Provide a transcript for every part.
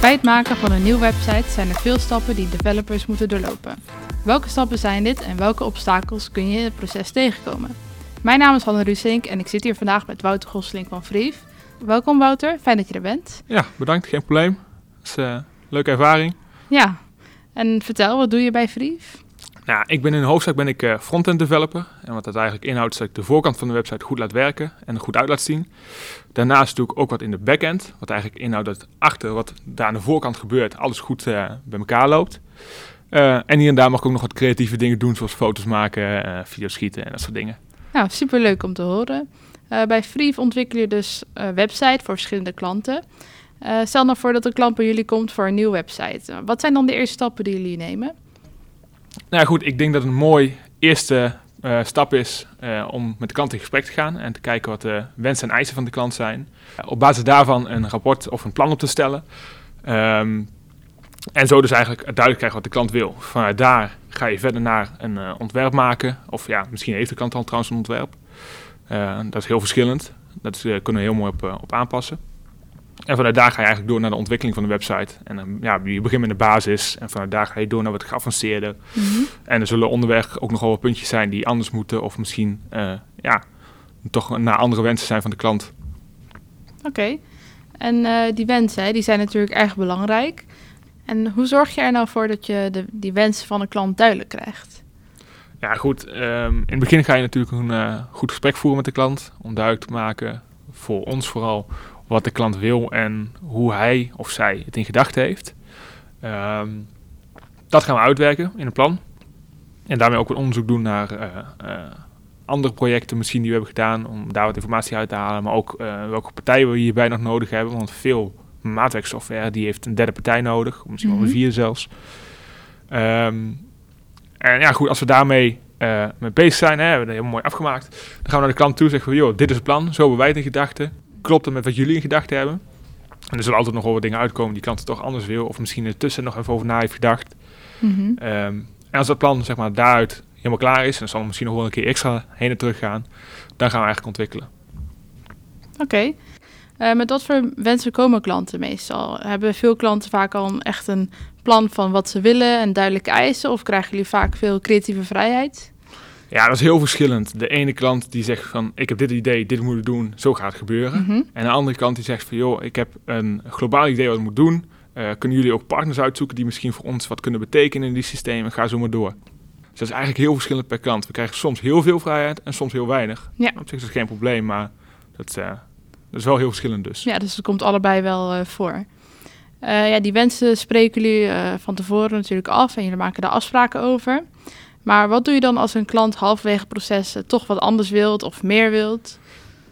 Bij het maken van een nieuwe website zijn er veel stappen die developers moeten doorlopen. Welke stappen zijn dit en welke obstakels kun je in het proces tegenkomen? Mijn naam is Hanne Rusink en ik zit hier vandaag met Wouter Gosselink van Vrief. Welkom Wouter, fijn dat je er bent. Ja, bedankt, geen probleem. Dat is een leuke ervaring. Ja, en vertel, wat doe je bij Vrief? Nou, ik ben in hoofdzaak ben ik uh, front-end developer. En wat dat eigenlijk inhoudt is dat ik de voorkant van de website goed laat werken en goed uit laat zien. Daarnaast doe ik ook wat in de backend. Wat eigenlijk inhoudt dat achter wat daar aan de voorkant gebeurt, alles goed uh, bij elkaar loopt. Uh, en hier en daar mag ik ook nog wat creatieve dingen doen, zoals foto's maken, video's schieten en dat soort dingen. Nou, superleuk om te horen. bij Freef ontwikkel je dus een website voor verschillende klanten. stel nou voor dat een klant bij jullie komt voor een nieuwe website. Wat zijn dan de eerste stappen die jullie nemen? Nou goed, ik denk dat een mooi eerste uh, stap is uh, om met de klant in gesprek te gaan en te kijken wat de wensen en eisen van de klant zijn. Uh, op basis daarvan een rapport of een plan op te stellen. Um, en zo dus eigenlijk duidelijk krijgen wat de klant wil. Vanuit daar ga je verder naar een ontwerp maken. Of ja, misschien heeft de klant al trouwens een ontwerp. dat is heel verschillend. Dat kunnen we heel mooi op, op aanpassen. En vanuit daar ga je eigenlijk door naar de ontwikkeling van de website. En um, ja, je begint met de basis en vanuit daar ga je door naar wat geavanceerder. Mm -hmm. En er zullen onderweg ook nog wel wat puntjes zijn die anders moeten of misschien uh, ja, toch naar andere wensen zijn van de klant. Oké, okay. en uh, die wensen die zijn natuurlijk erg belangrijk. En hoe zorg je er nou voor dat je de, die wensen van een klant duidelijk krijgt? Ja, goed. Um, in het begin ga je natuurlijk een uh, goed gesprek voeren met de klant. Om duidelijk te maken, voor ons vooral, wat de klant wil en hoe hij of zij het in gedachten heeft. Um, dat gaan we uitwerken in een plan. En daarmee ook een onderzoek doen naar uh, uh, andere projecten misschien die we hebben gedaan, om daar wat informatie uit te halen. Maar ook uh, welke partijen we hierbij nog nodig hebben. Want veel maatwerksoftware die heeft een derde partij nodig, misschien mm -hmm. wel een vierde zelfs. Um, en ja, goed, als we daarmee mee bezig zijn, hè, hebben we dat heel mooi afgemaakt. Dan gaan we naar de klant toe en zeggen we, joh, dit is het plan, zo hebben wij het in gedachten klopt het met wat jullie in gedachten hebben? En er zullen altijd nog wel wat dingen uitkomen die klant toch anders wil. Of misschien ertussen nog even over na heeft gedacht. Mm -hmm. um, en als dat plan zeg maar, daaruit helemaal klaar is, en dan zal er misschien nog wel een keer extra heen en terug gaan, dan gaan we eigenlijk ontwikkelen. Oké. Okay. Uh, met wat voor wensen komen klanten meestal? Hebben veel klanten vaak al echt een plan van wat ze willen en duidelijke eisen? Of krijgen jullie vaak veel creatieve vrijheid? Ja, dat is heel verschillend. De ene klant die zegt van, ik heb dit idee, dit moet ik doen, zo gaat het gebeuren. Mm -hmm. En de andere kant die zegt van, joh, ik heb een globaal idee wat ik moet doen. Uh, kunnen jullie ook partners uitzoeken die misschien voor ons wat kunnen betekenen in die systemen? Ga zo maar door. Dus dat is eigenlijk heel verschillend per klant. We krijgen soms heel veel vrijheid en soms heel weinig. Ja. Op zich is dat geen probleem, maar dat, uh, dat is wel heel verschillend dus. Ja, dus het komt allebei wel uh, voor. ja, die wensen spreken jullie van tevoren natuurlijk af en jullie maken daar afspraken over. Maar wat doe je dan als een klant halverwege het proces toch wat anders wilt of meer wilt?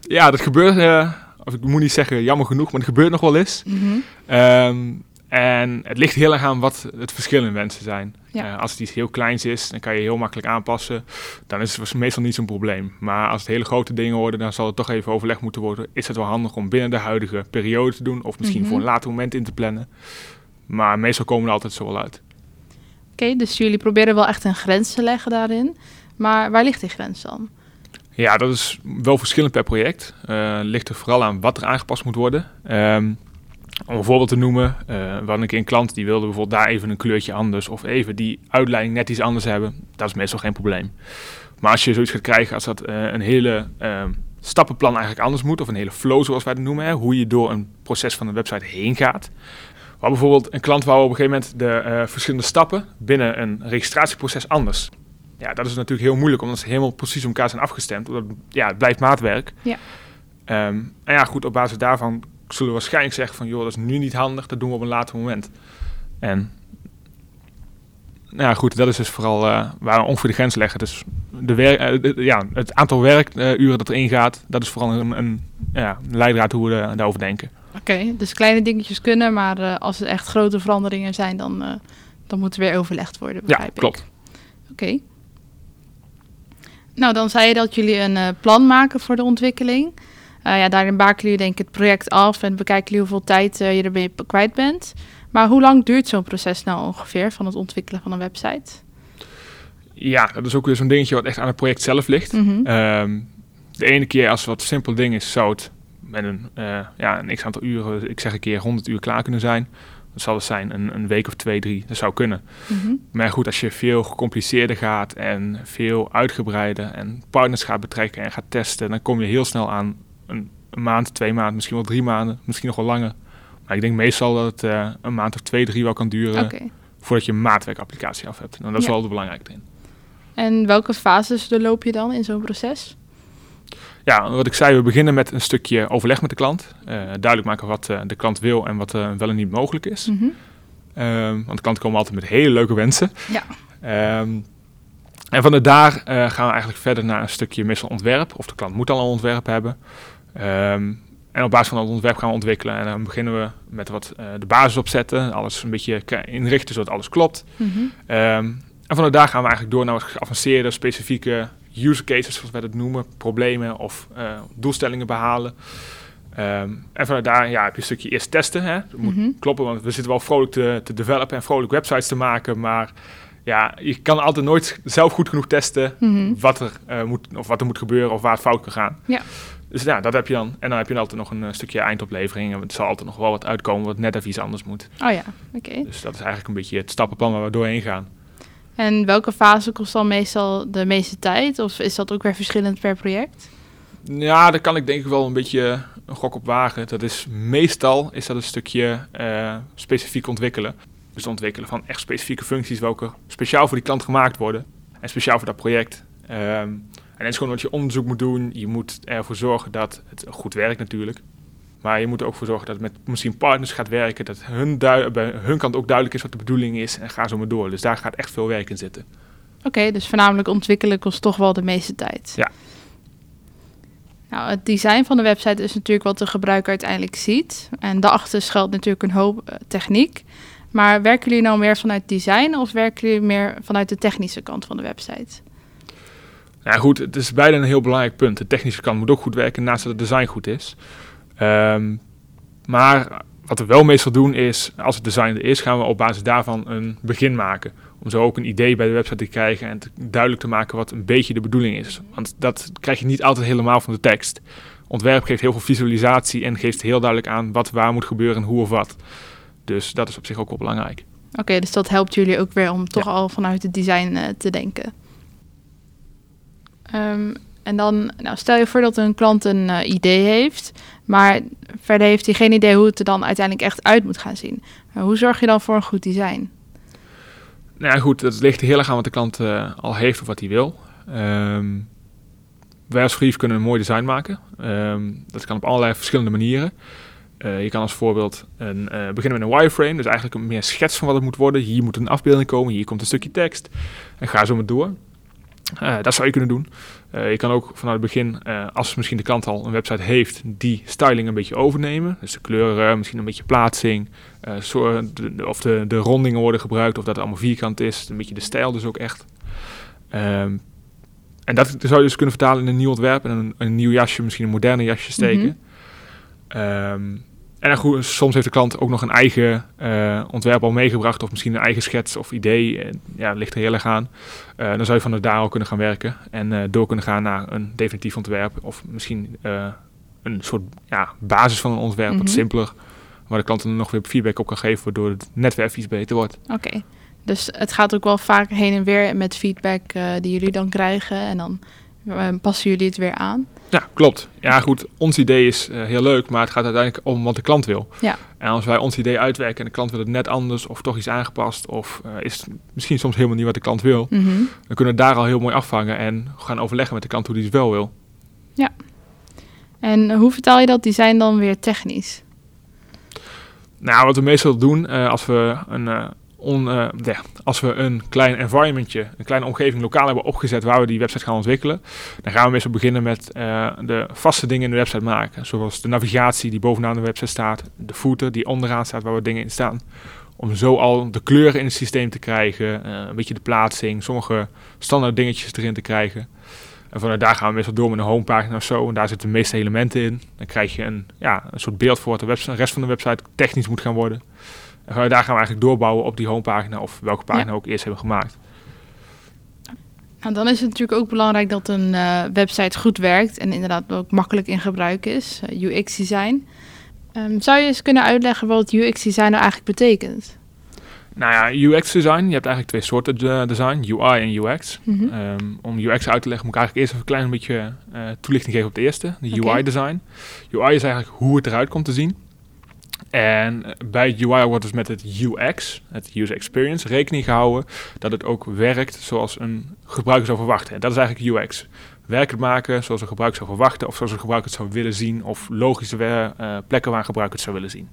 Ja, dat gebeurt, uh, of ik moet niet zeggen jammer genoeg, maar het gebeurt nog wel eens. Mm -hmm. um, en het ligt heel erg aan wat het verschil in wensen zijn. Ja. Uh, als het iets heel kleins is, dan kan je heel makkelijk aanpassen. Dan is het meestal niet zo'n probleem. Maar als het hele grote dingen worden, dan zal het toch even overlegd moeten worden. Is het wel handig om binnen de huidige periode te doen? Of misschien mm -hmm. voor een later moment in te plannen? Maar meestal komen er altijd zo wel uit. Dus jullie proberen wel echt een grens te leggen daarin. Maar waar ligt die grens dan? Ja, dat is wel verschillend per project. Uh, ligt er vooral aan wat er aangepast moet worden. Um, om een voorbeeld te noemen, uh, we een keer een klant die wilde bijvoorbeeld daar even een kleurtje anders of even die uitleiding net iets anders hebben. Dat is meestal geen probleem. Maar als je zoiets gaat krijgen als dat uh, een hele uh, stappenplan eigenlijk anders moet, of een hele flow zoals wij het noemen, hoe je door een proces van een website heen gaat. Maar bijvoorbeeld een klant wou op een gegeven moment de uh, verschillende stappen binnen een registratieproces anders. Ja, dat is natuurlijk heel moeilijk, omdat ze helemaal precies op elkaar zijn afgestemd. Omdat, ja, het blijft maatwerk. Ja. Um, en ja, goed, op basis daarvan zullen we waarschijnlijk zeggen van... joh, dat is nu niet handig, dat doen we op een later moment. En nou ja, goed, dat is dus vooral uh, waar we ongeveer de grens leggen. Dus de werk, uh, de, ja, het aantal werkuren dat erin gaat, dat is vooral een, een ja, leidraad hoe we daarover denken. Oké, okay, dus kleine dingetjes kunnen, maar uh, als er echt grote veranderingen zijn, dan, uh, dan moet er weer overlegd worden. Ja, klopt. Oké. Okay. Nou, dan zei je dat jullie een uh, plan maken voor de ontwikkeling. ja, daarin bakelen jullie denk ik het project af en bekijken jullie hoeveel tijd je ermee kwijt bent. Maar hoe lang duurt zo'n proces nou ongeveer van het ontwikkelen van een website? Ja, dat is ook weer zo'n dingetje wat echt aan het project zelf ligt. Mm -hmm. um, de ene keer als het wat simpel ding is, zou het met een, uh, ja, een x aantal uren, ik zeg een keer 100 uur klaar kunnen zijn. Dat zal het zijn, een, een week of twee, drie. Dat zou kunnen. Mhm. Maar goed, als je veel gecompliceerder gaat en veel uitgebreider en partners gaat betrekken en gaat testen, dan kom je heel snel aan een, een maand, twee maanden, misschien wel drie maanden, misschien nog wel langer. Maar ik denk meestal dat het eh, een maand of twee, drie wel kan duren voordat je een maatwerkapplicatie af hebt. En dat is Ja. wel de belangrijkste in. En welke fases doorloop je dan in zo'n proces? Ja, wat ik zei, we beginnen met een stukje overleg met de klant. Eh, duidelijk maken wat eh, de klant wil en wat eh, wel en niet mogelijk is. Mhm. Ehm, want de klanten komen altijd met hele leuke wensen. Ja. Ehm, en vanuit daar gaan we eigenlijk verder naar een stukje meestal ontwerp. Of de klant moet al een ontwerp hebben. Ehm, en op basis van dat ontwerp gaan we ontwikkelen. En dan beginnen we met wat de basis opzetten. Alles een beetje inrichten zodat alles klopt. Mhm. En vanuit daar gaan we eigenlijk door naar wat geavanceerde, specifieke use cases, zoals wij dat noemen. Problemen of eh, doelstellingen behalen. Ehm, en vanuit daar ja, heb je een stukje eerst testen. Hè? Dat moet Mhm. kloppen, want we zitten wel vrolijk te, te developen en vrolijk websites te maken. Maar ja, je kan altijd nooit zelf goed genoeg testen Mhm. wat er, eh, moet, of wat er moet gebeuren of waar het fout kan gaan. Ja. Dus ja, dat heb je dan. En dan heb je altijd nog een eh, stukje eindoplevering. En het zal altijd nog wel wat uitkomen wat net even iets anders moet. Oh ja, oké. Dus dat is eigenlijk een beetje het stappenplan waar we doorheen gaan. En welke fase kost dan meestal de meeste tijd? Of is dat ook weer verschillend per project? Ja, daar kan ik denk ik wel een beetje een gok op wagen. Dat is meestal is dat een stukje eh, specifiek ontwikkelen. Dus ontwikkelen van echt specifieke functies welke speciaal voor die klant gemaakt worden. En speciaal voor dat project. Ehm, en dat is gewoon wat je onderzoek moet doen. Je moet ervoor zorgen dat het goed werkt natuurlijk. Maar je moet er ook voor zorgen dat het met misschien partners gaat werken. Dat hun bij hun kant ook duidelijk is wat de bedoeling is. En ga zo maar door. Dus daar gaat echt veel werk in zitten. Oké, dus voornamelijk ontwikkelen kost toch wel de meeste tijd. Ja. Nou, het design van de website is natuurlijk wat de gebruiker uiteindelijk ziet. En daarachter schuilt natuurlijk een hoop eh, techniek. Maar werken jullie nou meer vanuit design of werken jullie meer vanuit de technische kant van de website? Nou goed, het is beide een heel belangrijk punt. De technische kant moet ook goed werken naast dat het design goed is. Ehm, maar wat we wel meestal doen is, als het design er is, gaan we op basis daarvan een begin maken. Om zo ook een idee bij de website te krijgen en te, duidelijk te maken wat een beetje de bedoeling is. Want dat krijg je niet altijd helemaal van de tekst. Ontwerp geeft heel veel visualisatie en geeft heel duidelijk aan wat waar moet gebeuren en hoe of wat. Dus dat is op zich ook wel belangrijk. Oké, dus dat helpt jullie ook weer om toch al vanuit het design eh, te denken. Ehm, en dan, nou, stel je voor dat een klant een eh, idee heeft, maar verder heeft hij geen idee hoe het er dan uiteindelijk echt uit moet gaan zien. Hoe zorg je dan voor een goed design? Nou ja, goed, dat ligt heel erg aan wat de klant eh, al heeft of wat hij wil. Ehm wij als Brief kunnen een mooi design maken. Ehm, dat kan op allerlei verschillende manieren. Eh, je kan als voorbeeld een, eh, beginnen met een wireframe, dus eigenlijk een meer schets van wat het moet worden. Hier moet een afbeelding komen, hier komt een stukje tekst. En ga zo maar door. Dat zou je kunnen doen. Eh, je kan ook vanuit het begin, eh, als misschien de klant al een website heeft, die styling een beetje overnemen. Dus de kleuren, misschien een beetje plaatsing, eh, de- of de, de rondingen worden gebruikt, of dat het allemaal vierkant is. Een beetje de stijl dus ook echt. Ehm, en dat zou je dus kunnen vertalen in een nieuw ontwerp en een, een nieuw jasje, misschien een moderne jasje steken. Ehm, en goed, soms heeft de klant ook nog een eigen eh, ontwerp al meegebracht, of misschien een eigen schets of idee. Eh, ja, dat ligt er heel erg aan. Eh, dan zou je vanuit daar al kunnen gaan werken en eh, door kunnen gaan naar een definitief ontwerp, of misschien een soort ja, basis van een ontwerp, wat Mhm. simpeler, waar de klant dan nog weer feedback op kan geven, waardoor het net weer even iets beter wordt. Oké, dus het gaat ook wel vaak heen en weer met feedback die jullie dan krijgen en dan passen jullie het weer aan. Ja, klopt. Ja, goed. Ons idee is eh, heel leuk, maar het gaat uiteindelijk om wat de klant wil. Ja. En als wij ons idee uitwerken en de klant wil het net anders of toch iets aangepast of eh, is misschien soms helemaal niet wat de klant wil, Mhm. dan kunnen we daar al heel mooi afvangen en gaan overleggen met de klant hoe die het wel wil. En hoe vertaal je dat design dan weer technisch? Nou, wat we meestal doen eh, als we een on, eh, als we een klein environmentje, een kleine omgeving lokaal hebben opgezet waar we die website gaan ontwikkelen, dan gaan we meestal beginnen met eh, de vaste dingen in de website maken. Zoals de navigatie die bovenaan de website staat, de footer die onderaan staat waar we dingen in staan. Om zo al de kleuren in het systeem te krijgen, eh, een beetje de plaatsing, sommige standaard dingetjes erin te krijgen. En vanuit daar gaan we meestal door met een homepagina of zo. En daar zitten de meeste elementen in. Dan krijg je een, ja, een soort beeld voor wat de, website, de rest van de website technisch moet gaan worden. En daar gaan we eigenlijk doorbouwen op die homepagina of welke pagina we ook eerst hebben gemaakt. Nou, dan is het natuurlijk ook belangrijk dat een eh, website goed werkt en inderdaad ook makkelijk in gebruik is, eh, UX-design. Ehm, zou je eens kunnen uitleggen wat UX design nou eigenlijk betekent? Nou ja, UX design, je hebt eigenlijk twee soorten de- design, UI en UX. Mhm. Ehm, om UX uit te leggen moet ik eigenlijk eerst even een klein beetje eh, toelichting geven op de eerste, de Oké. UI design. UI is eigenlijk hoe het eruit komt te zien. En bij het UI wordt dus met het UX, het user experience, rekening gehouden dat het ook werkt zoals een gebruiker zou verwachten. En dat is eigenlijk UX. Werk maken zoals een gebruiker zou verwachten of zoals een gebruiker het zou willen zien of logische eh, plekken waar een gebruiker het zou willen zien.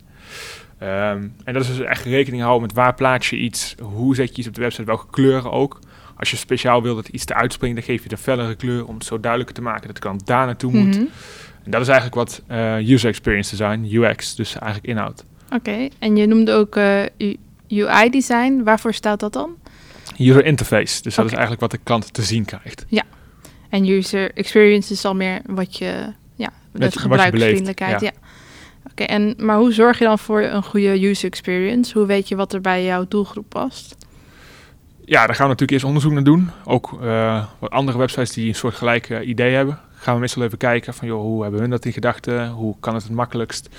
Ehm, en dat is dus echt rekening houden met waar plaats je iets, hoe zet je iets op de website, welke kleuren ook. Als je speciaal wil dat iets eruit springt, dan geef je de fellere kleur om het zo duidelijker te maken dat de klant daar naartoe moet. Mhm. En dat is eigenlijk wat eh, user experience design, UX, dus eigenlijk inhoudt. Oké, en je noemde ook eh, UI design. Waarvoor staat dat dan? User interface, dus dat is eigenlijk wat de klant te zien krijgt. En user experience is al meer wat je, ja, je gebruikersvriendelijkheid. beleeft, Ja. Oké, en maar hoe zorg je dan voor een goede user experience? Hoe weet je wat er bij jouw doelgroep past? Ja, daar gaan we natuurlijk eerst onderzoek naar doen. Ook eh, wat andere websites die een soort gelijk eh, idee hebben. Gaan we meestal even kijken van, joh, hoe hebben hun dat in gedachten? Hoe kan het het makkelijkst?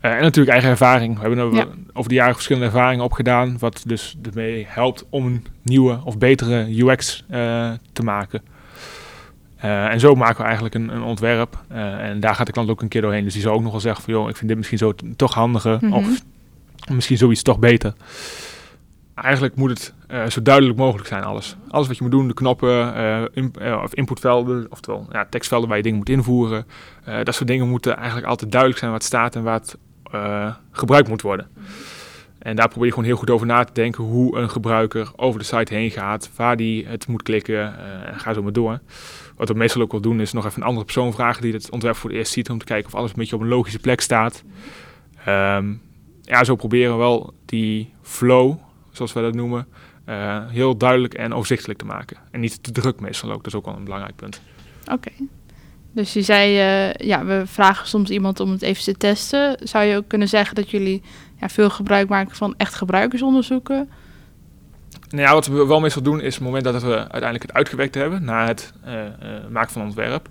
Eh, en natuurlijk eigen ervaring. We hebben er Ja. over de jaren verschillende ervaringen opgedaan. Wat dus ermee helpt om een nieuwe of betere UX eh, te maken. Eh, en zo maken we eigenlijk een, een ontwerp. En daar gaat de klant ook een keer doorheen. Dus die zal ook nog wel zeggen van, joh, ik vind dit misschien zo toch handiger. Mhm. Of misschien zoiets toch beter. Eigenlijk moet het eh, zo duidelijk mogelijk zijn, alles. Alles wat je moet doen, de knoppen, eh, eh, of inputvelden, oftewel ja, tekstvelden waar je dingen moet invoeren. dat soort dingen moeten eigenlijk altijd duidelijk zijn het staat en waar het gebruikt moet worden. En daar probeer je gewoon heel goed over na te denken hoe een gebruiker over de site heen gaat, waar die het moet klikken en ga zo maar door. Wat we meestal ook wel doen is nog even een andere persoon vragen die het ontwerp voor het eerst ziet om te kijken of alles een beetje op een logische plek staat. Ehm, ja, zo proberen we wel die flow, zoals we dat noemen, eh, heel duidelijk en overzichtelijk te maken. En niet te druk meestal ook, dat is ook wel een belangrijk punt. Oké. Dus je zei, eh, ja, we vragen soms iemand om het even te testen. Zou je ook kunnen zeggen dat jullie ja, veel gebruik maken van echt gebruikersonderzoeken? Nou ja, wat we wel meestal doen is op het moment dat we uiteindelijk het uitgewerkt hebben, na het eh, maken van ontwerp,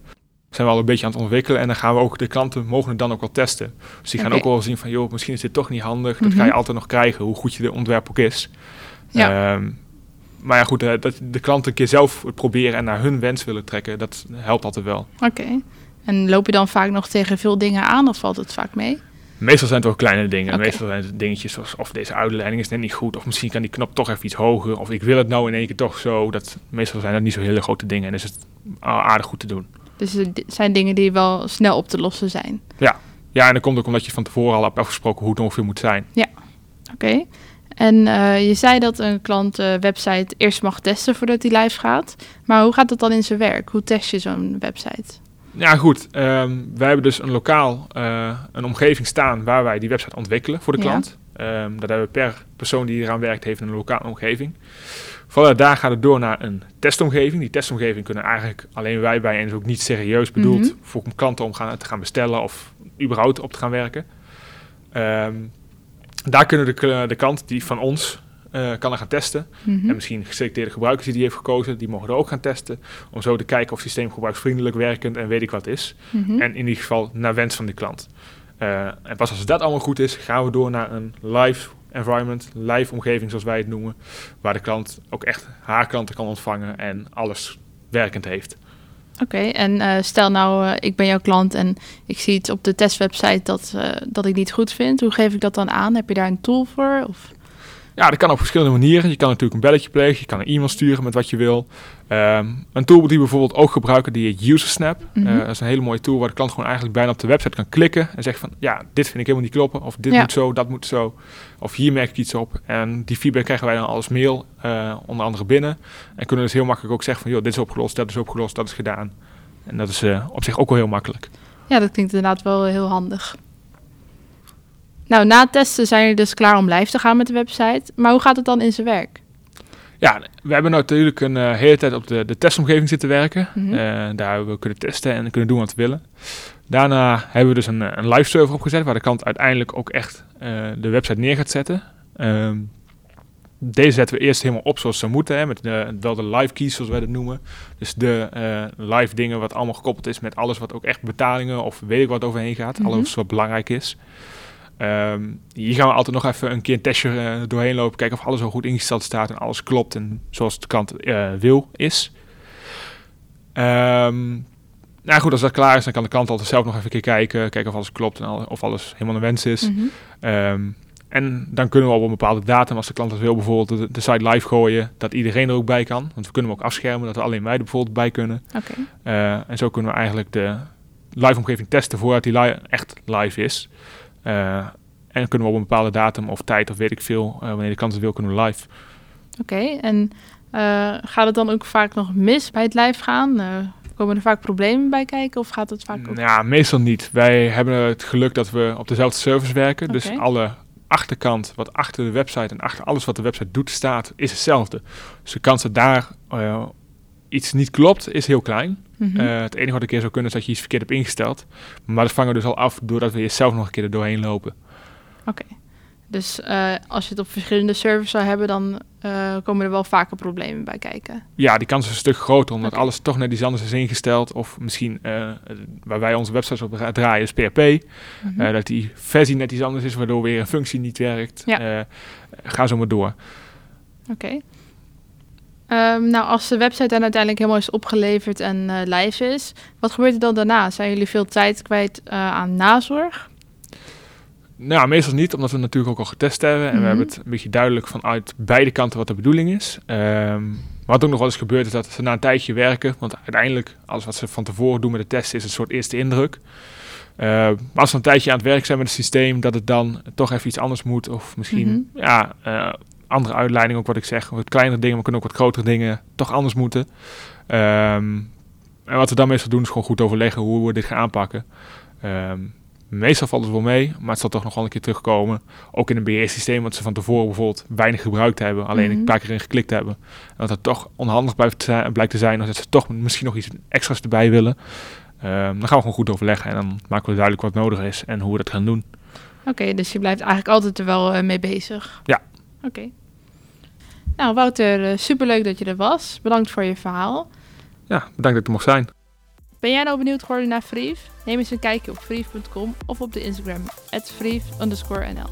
zijn we al een beetje aan het ontwikkelen en dan gaan we ook de klanten mogen het dan ook wel testen. Dus die gaan ook wel zien van, joh, misschien is dit toch niet handig. Dat Mhm. ga je altijd nog krijgen, hoe goed je de ontwerp ook is. Ja. Ehm, maar ja, goed, eh, dat de klanten een keer zelf het proberen en naar hun wens willen trekken, dat helpt altijd wel. Oké. En loop je dan vaak nog tegen veel dingen aan of valt het vaak mee? Meestal zijn het ook kleine dingen. Meestal zijn het dingetjes zoals of deze uitleiding is net niet goed. Of misschien kan die knop toch even iets hoger. Of ik wil het nou in één keer toch zo. Dat, meestal zijn dat niet zo hele grote dingen. En is het aardig goed te doen. Dus het zijn dingen die wel snel op te lossen zijn. Ja, en dat komt ook omdat je van tevoren al hebt afgesproken hoe het ongeveer moet zijn. Oké. En eh, je zei dat een klant de website eerst mag testen voordat hij live gaat. Maar hoe gaat dat dan in zijn werk? Hoe test je zo'n website? Ja, goed. ehm, wij hebben dus een lokaal, eh, een omgeving staan waar wij die website ontwikkelen voor de Ja. klant. Ehm, dat hebben we per persoon die eraan werkt, heeft een lokale omgeving. Vanuit daar gaat het door naar een testomgeving. Die testomgeving kunnen eigenlijk alleen wij bij en is ook niet serieus bedoeld Mhm. voor klanten om gaan, te gaan bestellen of überhaupt op te gaan werken. Ehm, daar kunnen de, de klant die van ons eh, kan er gaan testen. Mhm. En misschien geselecteerde gebruikers die die heeft gekozen, die mogen er ook gaan testen. Om zo te kijken of het systeem gebruiksvriendelijk werkend en weet ik wat is. Mhm. En in ieder geval naar wens van die klant. Eh, en pas als dat allemaal goed is, gaan we door naar een live environment, live omgeving zoals wij het noemen. Waar de klant ook echt haar klanten kan ontvangen en alles werkend heeft. Oké, en eh, stel nou, eh, ik ben jouw klant en ik zie iets op de testwebsite dat, eh, dat ik niet goed vind. Hoe geef ik dat dan aan? Heb je daar een tool voor? Of... Ja, dat kan op verschillende manieren. Je kan natuurlijk een belletje plegen, je kan een e-mail sturen met wat je wil. Ehm, een tool die we bijvoorbeeld ook gebruiken, die heet UserSnap. Eh, dat is een hele mooie tool waar de klant gewoon eigenlijk bijna op de website kan klikken en zegt van, ja, dit vind ik helemaal niet kloppen, of dit Ja. moet zo, dat moet zo, of hier merk ik iets op. En die feedback krijgen wij dan als mail, eh, onder andere binnen. En kunnen dus heel makkelijk ook zeggen van, joh, dit is opgelost, dat is opgelost, dat is gedaan. En dat is eh, op zich ook wel heel makkelijk. Ja, dat klinkt inderdaad wel heel handig. Nou, na het testen zijn jullie dus klaar om live te gaan met de website. Maar hoe gaat het dan in zijn werk? Ja, we hebben natuurlijk een eh, hele tijd op de, de testomgeving zitten werken. Mhm. Eh, daar hebben we kunnen testen en kunnen doen wat we willen. Daarna hebben we dus een, eh, een live server opgezet waar de klant uiteindelijk ook echt de website neer gaat zetten. Ehm, deze zetten we eerst helemaal op zoals ze moeten, hè, met de, wel de live keys zoals wij dat noemen. Dus de live dingen wat allemaal gekoppeld is met alles wat ook echt betalingen of weet ik wat overheen gaat. Mhm. Alles wat belangrijk is. Ehm, hier gaan we altijd nog even een keer een testje uh, doorheen lopen, kijken of alles zo goed ingesteld staat en alles klopt en zoals de klant wil is. Um, nou goed, als dat klaar is, dan kan de klant altijd zelf nog even een keer kijken. Kijken of alles klopt en of alles helemaal een wens is. Mhm. Ehm, en dan kunnen we op een bepaalde datum, als de klant dat wil, bijvoorbeeld de, site live gooien, dat iedereen er ook bij kan. Want we kunnen hem ook afschermen, dat er alleen wij er bijvoorbeeld bij kunnen. Okay. Uh, en zo kunnen we eigenlijk de live omgeving testen voordat die li echt live is. Uh, en kunnen we op een bepaalde datum of tijd of weet ik veel, uh, wanneer de klant het wil, kunnen we live. Oké, en gaat het dan ook vaak nog mis bij het live gaan? Komen er vaak problemen bij kijken of gaat het vaak ook? Ja, meestal niet. Wij hebben het geluk dat we op dezelfde servers werken. Dus alle achterkant, wat achter de website en achter alles wat de website doet staat, is hetzelfde. Dus de kans dat daar uh, iets niet klopt, is heel klein. Mm het enige wat een keer zou kunnen is dat je iets verkeerd hebt ingesteld. Maar dat vangen we dus al af doordat we jezelf nog een keer er doorheen lopen. Oké. Dus uh, als je het op verschillende servers zou hebben, dan uh, komen er wel vaker problemen bij kijken. Ja, die kans is een stuk groter, omdat alles toch net iets anders is ingesteld. Of misschien uh, waar wij onze websites op draaien is PHP. Mm -hmm. dat die versie net iets anders is, waardoor weer een functie niet werkt. Ja. ga zo maar door. Oké. Okay. Um, nou, als de website dan uiteindelijk helemaal is opgeleverd en live is, wat gebeurt er dan daarna? Zijn jullie veel tijd kwijt aan nazorg? Nou, meestal niet, omdat we natuurlijk ook al getest hebben. En we mhm. hebben het een beetje duidelijk vanuit beide kanten wat de bedoeling is. Um, wat ook nog wel eens gebeurt, is dat ze na een tijdje werken. Want uiteindelijk, alles wat ze van tevoren doen met de test, is een soort eerste indruk. Uh, maar als ze een tijdje aan het werk zijn met het systeem, dat het dan toch even iets anders moet. Of misschien, mhm. ja, uh, andere uitleiding ook wat ik zeg. Wat kleinere dingen, maar kunnen ook wat grotere dingen toch anders moeten. Um, en wat we dan meestal doen, is gewoon goed overleggen hoe we dit gaan aanpakken. Um, Meestal valt het wel mee, maar het zal toch nog wel een keer terugkomen. Ook in een beheersysteem wat ze van tevoren bijvoorbeeld weinig gebruikt hebben. Alleen een mhm. paar keer in geklikt hebben. En dat het toch onhandig blijft, blijkt te zijn. Of dat ze toch misschien nog iets extra's erbij willen. Ehm, dan gaan we gewoon goed overleggen. En dan maken we duidelijk wat nodig is en hoe we dat gaan doen. Oké, dus je blijft eigenlijk altijd er wel uh, mee bezig. Ja. Oké. Nou, Wouter, uh, superleuk dat je er was. Bedankt voor je verhaal. Ja, bedankt dat ik er mocht zijn. Ben jij nou benieuwd geworden naar Vrief? Neem eens een kijkje op vrief.com of op de Instagram, @vrief_nl.